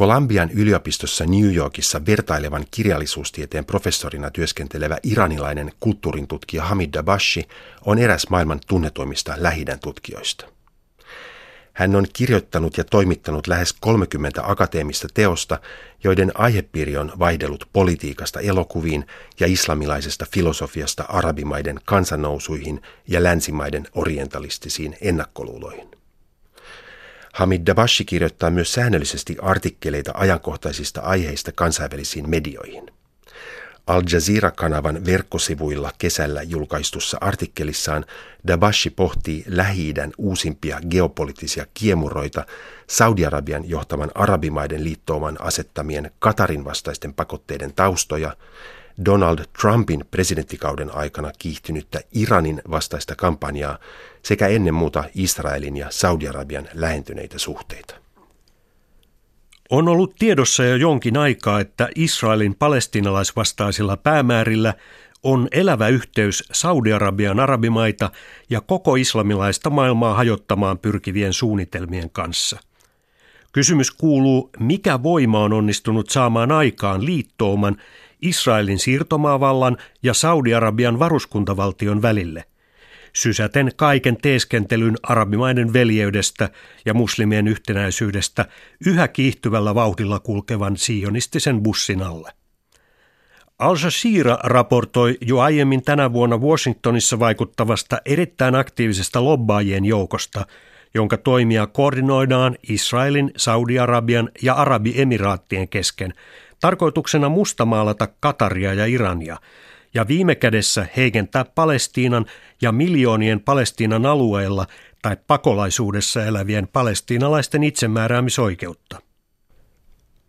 Columbian yliopistossa New Yorkissa vertailevan kirjallisuustieteen professorina työskentelevä iranilainen kulttuurintutkija Hamid Dabashi on eräs maailman tunnetuimmista lähidän tutkijoista. Hän on kirjoittanut ja toimittanut lähes 30 akateemista teosta, joiden aihepiiri on vaihdellut politiikasta elokuviin ja islamilaisesta filosofiasta arabimaiden kansannousuihin ja länsimaiden orientalistisiin ennakkoluuloihin. Hamid Dabashi kirjoittaa myös säännöllisesti artikkeleita ajankohtaisista aiheista kansainvälisiin medioihin. Al Jazeera-kanavan verkkosivuilla kesällä julkaistussa artikkelissaan Dabashi pohtii lähi uusimpia geopoliittisia kiemuroita Saudi-Arabian johtaman arabimaiden liittouman asettamien Katarin vastaisten pakotteiden taustoja Donald Trumpin presidenttikauden aikana kiihtynyttä Iranin vastaista kampanjaa sekä ennen muuta Israelin ja Saudi-Arabian lähentyneitä suhteita. On ollut tiedossa jo jonkin aikaa, että Israelin palestinalaisvastaisilla päämäärillä on elävä yhteys Saudi-Arabian arabimaita ja koko islamilaista maailmaa hajottamaan pyrkivien suunnitelmien kanssa. Kysymys kuuluu, mikä voima on onnistunut saamaan aikaan liittouman Israelin siirtomaavallan ja Saudi-Arabian varuskuntavaltion välille, sysäten kaiken teeskentelyn arabimaiden veljeydestä ja muslimien yhtenäisyydestä yhä kiihtyvällä vauhdilla kulkevan sionistisen bussin alle. Al Jazeera raportoi jo aiemmin tänä vuonna Washingtonissa vaikuttavasta erittäin aktiivisesta lobbaajien joukosta, jonka toimia koordinoidaan Israelin, Saudi-Arabian ja Arabiemiraattien kesken tarkoituksena mustamaalata Kataria ja Irania ja viime kädessä heikentää Palestiinan ja miljoonien Palestiinan alueella tai pakolaisuudessa elävien palestiinalaisten itsemääräämisoikeutta.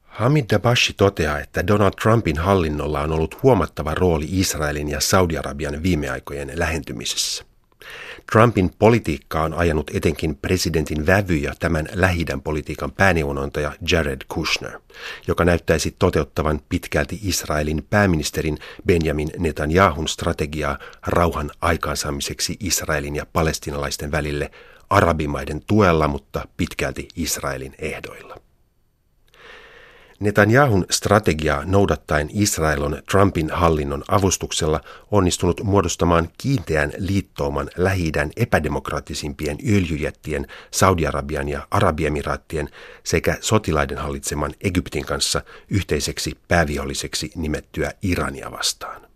Hamid Dabashi toteaa, että Donald Trumpin hallinnolla on ollut huomattava rooli Israelin ja Saudi-Arabian viime aikojen lähentymisessä. Trumpin politiikka on ajanut etenkin presidentin vävyjä tämän lähidän politiikan pääneuvonantaja Jared Kushner, joka näyttäisi toteuttavan pitkälti Israelin pääministerin Benjamin Netanyahun strategiaa rauhan aikaansaamiseksi Israelin ja palestinalaisten välille arabimaiden tuella, mutta pitkälti Israelin ehdoilla. Netanyahun strategiaa noudattaen Israel on Trumpin hallinnon avustuksella onnistunut muodostamaan kiinteän liittouman lähi epädemokraattisimpien öljyjättien Saudi-Arabian ja Arabiemiraattien sekä sotilaiden hallitseman Egyptin kanssa yhteiseksi pääviholliseksi nimettyä Irania vastaan.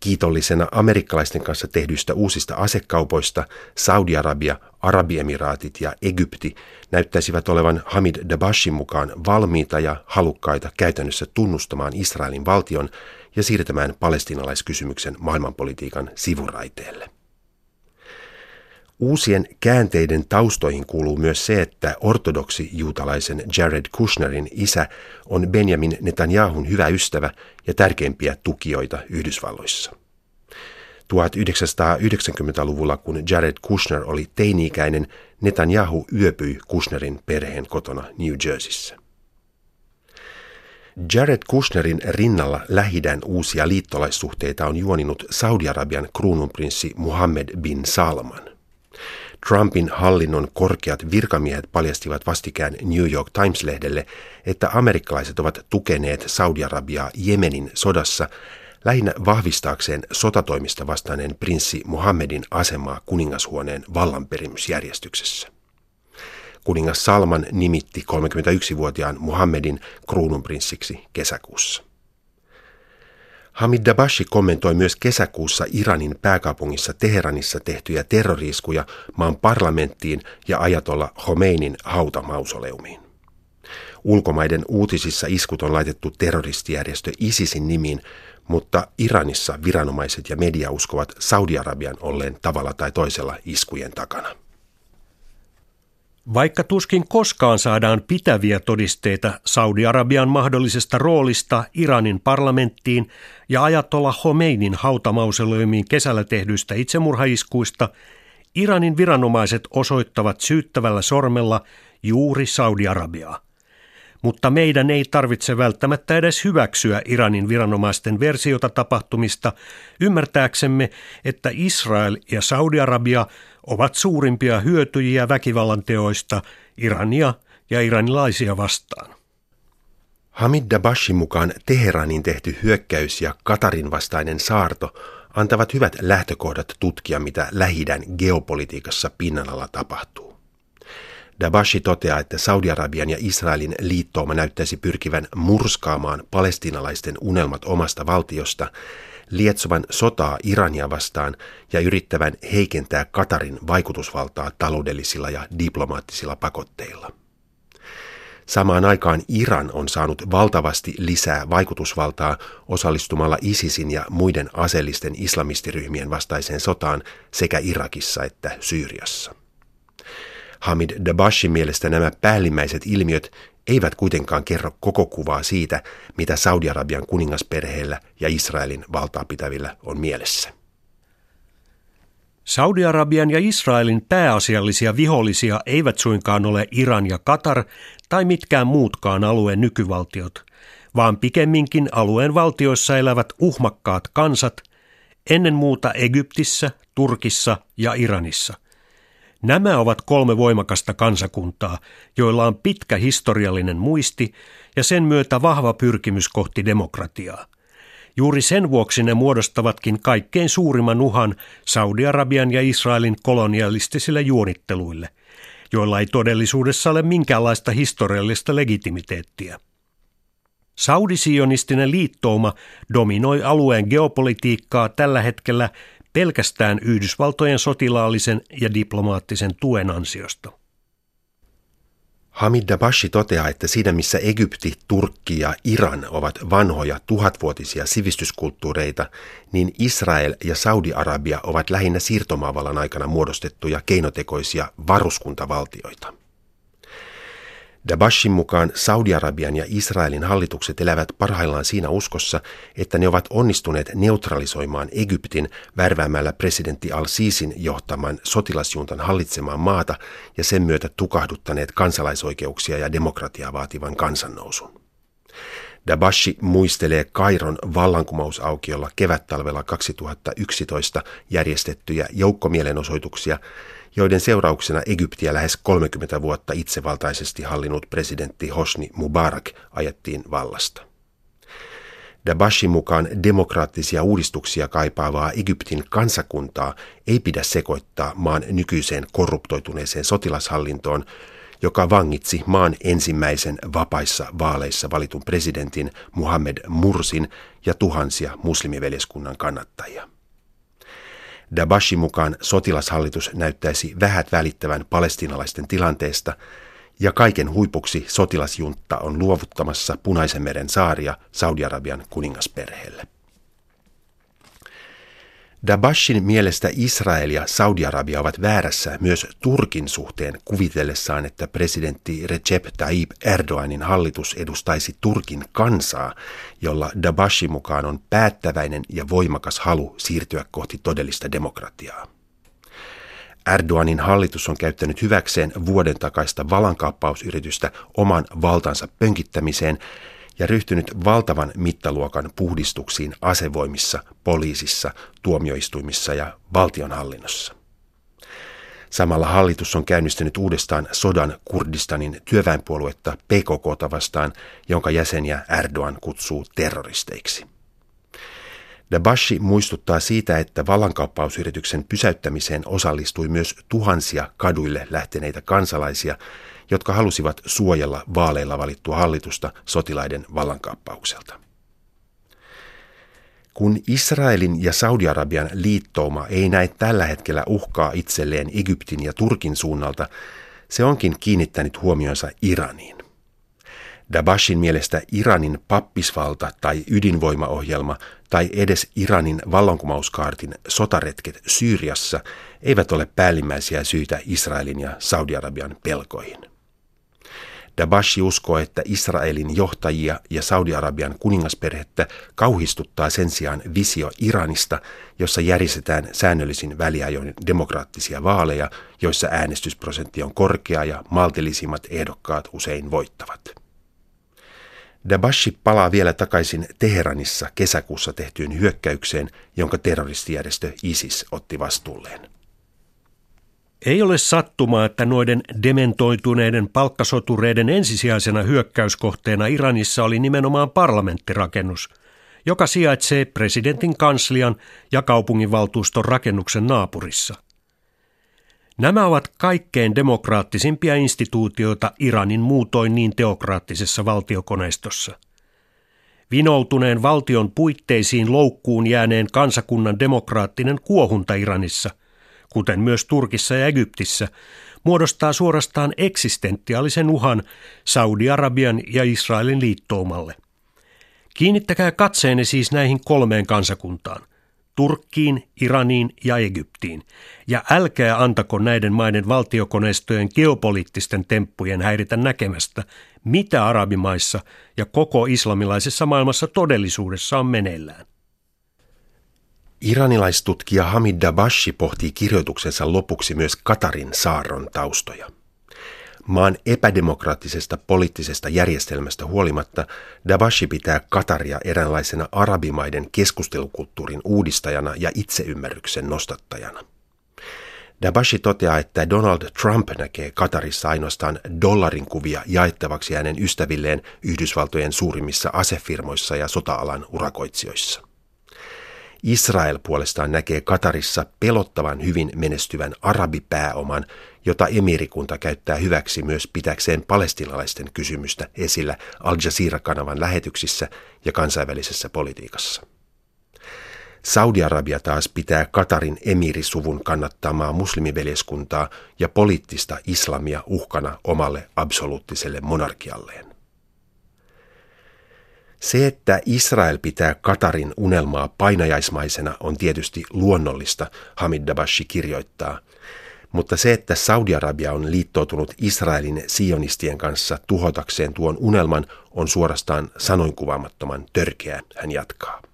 Kiitollisena amerikkalaisten kanssa tehdyistä uusista asekaupoista Saudi-Arabia, Arabiemiraatit ja Egypti näyttäisivät olevan Hamid Dabashin mukaan valmiita ja halukkaita käytännössä tunnustamaan Israelin valtion ja siirtämään palestinalaiskysymyksen maailmanpolitiikan sivuraiteelle. Uusien käänteiden taustoihin kuuluu myös se, että ortodoksi juutalaisen Jared Kushnerin isä on Benjamin Netanyahun hyvä ystävä ja tärkeimpiä tukijoita Yhdysvalloissa. 1990-luvulla, kun Jared Kushner oli teini-ikäinen, Netanyahu yöpyi Kushnerin perheen kotona New Jerseyssä. Jared Kushnerin rinnalla lähidän uusia liittolaissuhteita on juoninut Saudi-Arabian kruununprinssi Muhammed bin Salman. Trumpin hallinnon korkeat virkamiehet paljastivat vastikään New York Times-lehdelle, että amerikkalaiset ovat tukeneet Saudi-Arabiaa Jemenin sodassa lähinnä vahvistaakseen sotatoimista vastaaneen prinssi Muhammedin asemaa kuningashuoneen vallanperimysjärjestyksessä. Kuningas Salman nimitti 31-vuotiaan Muhammedin kruununprinssiksi kesäkuussa. Hamid Dabashi kommentoi myös kesäkuussa Iranin pääkaupungissa Teheranissa tehtyjä terroriskuja maan parlamenttiin ja ajatolla Khomeinin hautamausoleumiin. Ulkomaiden uutisissa iskut on laitettu terroristijärjestö ISISin nimiin, mutta Iranissa viranomaiset ja media uskovat Saudi-Arabian olleen tavalla tai toisella iskujen takana. Vaikka tuskin koskaan saadaan pitäviä todisteita Saudi-Arabian mahdollisesta roolista Iranin parlamenttiin ja ajatolla Khomeinin hautamausoleumiin kesällä tehdyistä itsemurhaiskuista, Iranin viranomaiset osoittavat syyttävällä sormella juuri Saudi-Arabiaa. Mutta meidän ei tarvitse välttämättä edes hyväksyä Iranin viranomaisten versiota tapahtumista ymmärtääksemme, että Israel ja Saudi-Arabia ovat suurimpia hyötyjiä väkivallan teoista Irania ja iranilaisia vastaan. Hamid Dabashin mukaan Teheranin tehty hyökkäys ja Katarin vastainen saarto antavat hyvät lähtökohdat tutkia, mitä lähidän geopolitiikassa pinnan alla tapahtuu. Dabashi toteaa, että Saudi-Arabian ja Israelin liittouma näyttäisi pyrkivän murskaamaan palestinalaisten unelmat omasta valtiosta, lietsovan sotaa Irania vastaan ja yrittävän heikentää Katarin vaikutusvaltaa taloudellisilla ja diplomaattisilla pakotteilla. Samaan aikaan Iran on saanut valtavasti lisää vaikutusvaltaa osallistumalla ISISin ja muiden aseellisten islamistiryhmien vastaiseen sotaan sekä Irakissa että Syyriassa. Hamid Dabashin mielestä nämä päällimmäiset ilmiöt eivät kuitenkaan kerro koko kuvaa siitä, mitä Saudi-Arabian kuningasperheellä ja Israelin valtaa pitävillä on mielessä. Saudi-Arabian ja Israelin pääasiallisia vihollisia eivät suinkaan ole Iran ja Katar tai mitkään muutkaan alueen nykyvaltiot, vaan pikemminkin alueen valtioissa elävät uhmakkaat kansat, ennen muuta Egyptissä, Turkissa ja Iranissa – Nämä ovat kolme voimakasta kansakuntaa, joilla on pitkä historiallinen muisti ja sen myötä vahva pyrkimys kohti demokratiaa. Juuri sen vuoksi ne muodostavatkin kaikkein suurimman uhan Saudi-Arabian ja Israelin kolonialistisille juonitteluille, joilla ei todellisuudessa ole minkäänlaista historiallista legitimiteettiä. Saudisionistinen liittouma dominoi alueen geopolitiikkaa tällä hetkellä pelkästään Yhdysvaltojen sotilaallisen ja diplomaattisen tuen ansiosta. Hamid Dabashi toteaa, että siinä missä Egypti, Turkki ja Iran ovat vanhoja tuhatvuotisia sivistyskulttuureita, niin Israel ja Saudi-Arabia ovat lähinnä siirtomaavallan aikana muodostettuja keinotekoisia varuskuntavaltioita. Dabashin mukaan Saudi-Arabian ja Israelin hallitukset elävät parhaillaan siinä uskossa, että ne ovat onnistuneet neutralisoimaan Egyptin värväämällä presidentti al-Sisin johtaman sotilasjuntan hallitsemaan maata ja sen myötä tukahduttaneet kansalaisoikeuksia ja demokratiaa vaativan kansannousun. Dabashi muistelee Kairon vallankumousaukiolla kevättalvella 2011 järjestettyjä joukkomielenosoituksia, joiden seurauksena Egyptiä lähes 30 vuotta itsevaltaisesti hallinnut presidentti Hosni Mubarak ajettiin vallasta. Dabashi mukaan demokraattisia uudistuksia kaipaavaa Egyptin kansakuntaa ei pidä sekoittaa maan nykyiseen korruptoituneeseen sotilashallintoon, joka vangitsi maan ensimmäisen vapaissa vaaleissa valitun presidentin Muhammed Mursin ja tuhansia muslimiveljeskunnan kannattajia. Dabashi mukaan sotilashallitus näyttäisi vähät välittävän palestinalaisten tilanteesta ja kaiken huipuksi sotilasjuntta on luovuttamassa Punaisen meren saaria Saudi-Arabian kuningasperheelle. Dabashin mielestä Israel ja Saudi-Arabia ovat väärässä myös Turkin suhteen kuvitellessaan, että presidentti Recep Tayyip Erdoganin hallitus edustaisi Turkin kansaa, jolla Dabashin mukaan on päättäväinen ja voimakas halu siirtyä kohti todellista demokratiaa. Erdoganin hallitus on käyttänyt hyväkseen vuoden takaista valankaappausyritystä oman valtansa pönkittämiseen ja ryhtynyt valtavan mittaluokan puhdistuksiin asevoimissa, poliisissa, tuomioistuimissa ja valtionhallinnossa. Samalla hallitus on käynnistänyt uudestaan sodan Kurdistanin työväenpuoluetta PKK vastaan, jonka jäseniä Erdogan kutsuu terroristeiksi. Dabashi muistuttaa siitä, että vallankaappausyrityksen pysäyttämiseen osallistui myös tuhansia kaduille lähteneitä kansalaisia, jotka halusivat suojella vaaleilla valittua hallitusta sotilaiden vallankaappaukselta. Kun Israelin ja Saudi-Arabian liittouma ei näe tällä hetkellä uhkaa itselleen Egyptin ja Turkin suunnalta, se onkin kiinnittänyt huomionsa Iraniin. Dabashin mielestä Iranin pappisvalta tai ydinvoimaohjelma tai edes Iranin vallankumouskaartin sotaretket Syyriassa eivät ole päällimmäisiä syitä Israelin ja Saudi-Arabian pelkoihin. Dabashi uskoo, että Israelin johtajia ja Saudi-Arabian kuningasperhettä kauhistuttaa sen sijaan visio Iranista, jossa järjestetään säännöllisin väliajoin demokraattisia vaaleja, joissa äänestysprosentti on korkea ja maltillisimmat ehdokkaat usein voittavat. Dabashi palaa vielä takaisin Teheranissa kesäkuussa tehtyyn hyökkäykseen, jonka terroristijärjestö ISIS otti vastuulleen. Ei ole sattumaa, että noiden dementoituneiden palkkasotureiden ensisijaisena hyökkäyskohteena Iranissa oli nimenomaan parlamenttirakennus, joka sijaitsee presidentin kanslian ja kaupunginvaltuuston rakennuksen naapurissa. Nämä ovat kaikkein demokraattisimpia instituutioita Iranin muutoin niin teokraattisessa valtiokoneistossa. Vinoutuneen valtion puitteisiin loukkuun jääneen kansakunnan demokraattinen kuohunta Iranissa – kuten myös Turkissa ja Egyptissä, muodostaa suorastaan eksistentiaalisen uhan Saudi-Arabian ja Israelin liittoumalle. Kiinnittäkää katseenne siis näihin kolmeen kansakuntaan, Turkkiin, Iraniin ja Egyptiin, ja älkää antako näiden maiden valtiokoneistojen geopoliittisten temppujen häiritä näkemästä, mitä arabimaissa ja koko islamilaisessa maailmassa todellisuudessa on meneillään. Iranilaistutkija Hamid Dabashi pohtii kirjoituksensa lopuksi myös Katarin saarron taustoja. Maan epädemokraattisesta poliittisesta järjestelmästä huolimatta Dabashi pitää Kataria eräänlaisena arabimaiden keskustelukulttuurin uudistajana ja itseymmärryksen nostattajana. Dabashi toteaa, että Donald Trump näkee Katarissa ainoastaan dollarin kuvia jaettavaksi hänen ystävilleen Yhdysvaltojen suurimmissa asefirmoissa ja sota-alan urakoitsijoissa. Israel puolestaan näkee Katarissa pelottavan hyvin menestyvän arabipääoman, jota emirikunta käyttää hyväksi myös pitäkseen palestinalaisten kysymystä esillä Al Jazeera-kanavan lähetyksissä ja kansainvälisessä politiikassa. Saudi-Arabia taas pitää Katarin emirisuvun kannattamaa muslimiveljeskuntaa ja poliittista islamia uhkana omalle absoluuttiselle monarkialleen. Se, että Israel pitää Katarin unelmaa painajaismaisena on tietysti luonnollista, Hamid Dabashi kirjoittaa. Mutta se, että Saudi-Arabia on liittoutunut Israelin sionistien kanssa tuhotakseen tuon unelman, on suorastaan sanoinkuvaamattoman törkeä, hän jatkaa.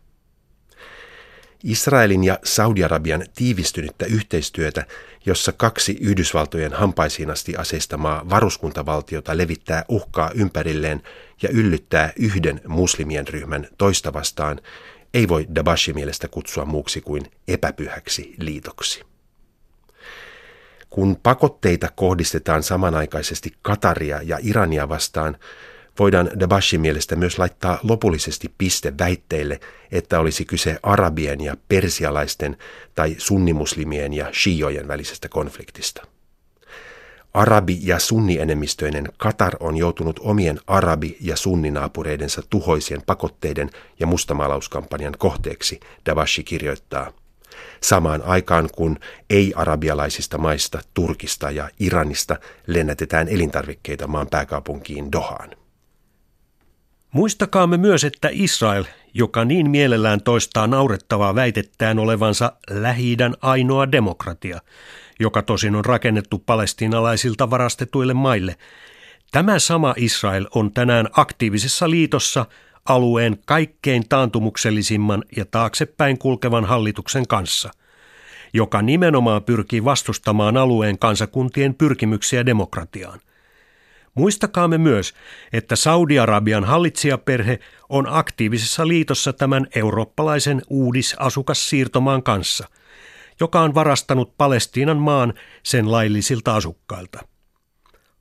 Israelin ja Saudi-Arabian tiivistynyttä yhteistyötä, jossa kaksi Yhdysvaltojen hampaisiin asti aseistamaa varuskuntavaltiota levittää uhkaa ympärilleen ja yllyttää yhden muslimien ryhmän toista vastaan, ei voi Dabashi mielestä kutsua muuksi kuin epäpyhäksi liitoksi. Kun pakotteita kohdistetaan samanaikaisesti Kataria ja Irania vastaan, voidaan Dabashin mielestä myös laittaa lopullisesti piste väitteille, että olisi kyse arabien ja persialaisten tai sunnimuslimien ja shiojen välisestä konfliktista. Arabi- ja sunnienemmistöinen Katar on joutunut omien arabi- ja sunninaapureidensa tuhoisien pakotteiden ja mustamaalauskampanjan kohteeksi, Davashi kirjoittaa. Samaan aikaan kun ei-arabialaisista maista, Turkista ja Iranista lennätetään elintarvikkeita maan pääkaupunkiin Dohaan. Muistakaamme myös, että Israel, joka niin mielellään toistaa naurettavaa väitettään olevansa lähi ainoa demokratia, joka tosin on rakennettu palestiinalaisilta varastetuille maille, tämä sama Israel on tänään aktiivisessa liitossa alueen kaikkein taantumuksellisimman ja taaksepäin kulkevan hallituksen kanssa, joka nimenomaan pyrkii vastustamaan alueen kansakuntien pyrkimyksiä demokratiaan – Muistakaamme myös, että Saudi-Arabian hallitsijaperhe on aktiivisessa liitossa tämän eurooppalaisen uudisasukassiirtomaan kanssa, joka on varastanut Palestiinan maan sen laillisilta asukkailta.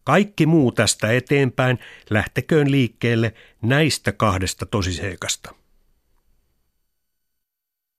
Kaikki muu tästä eteenpäin lähteköön liikkeelle näistä kahdesta tosiseikasta.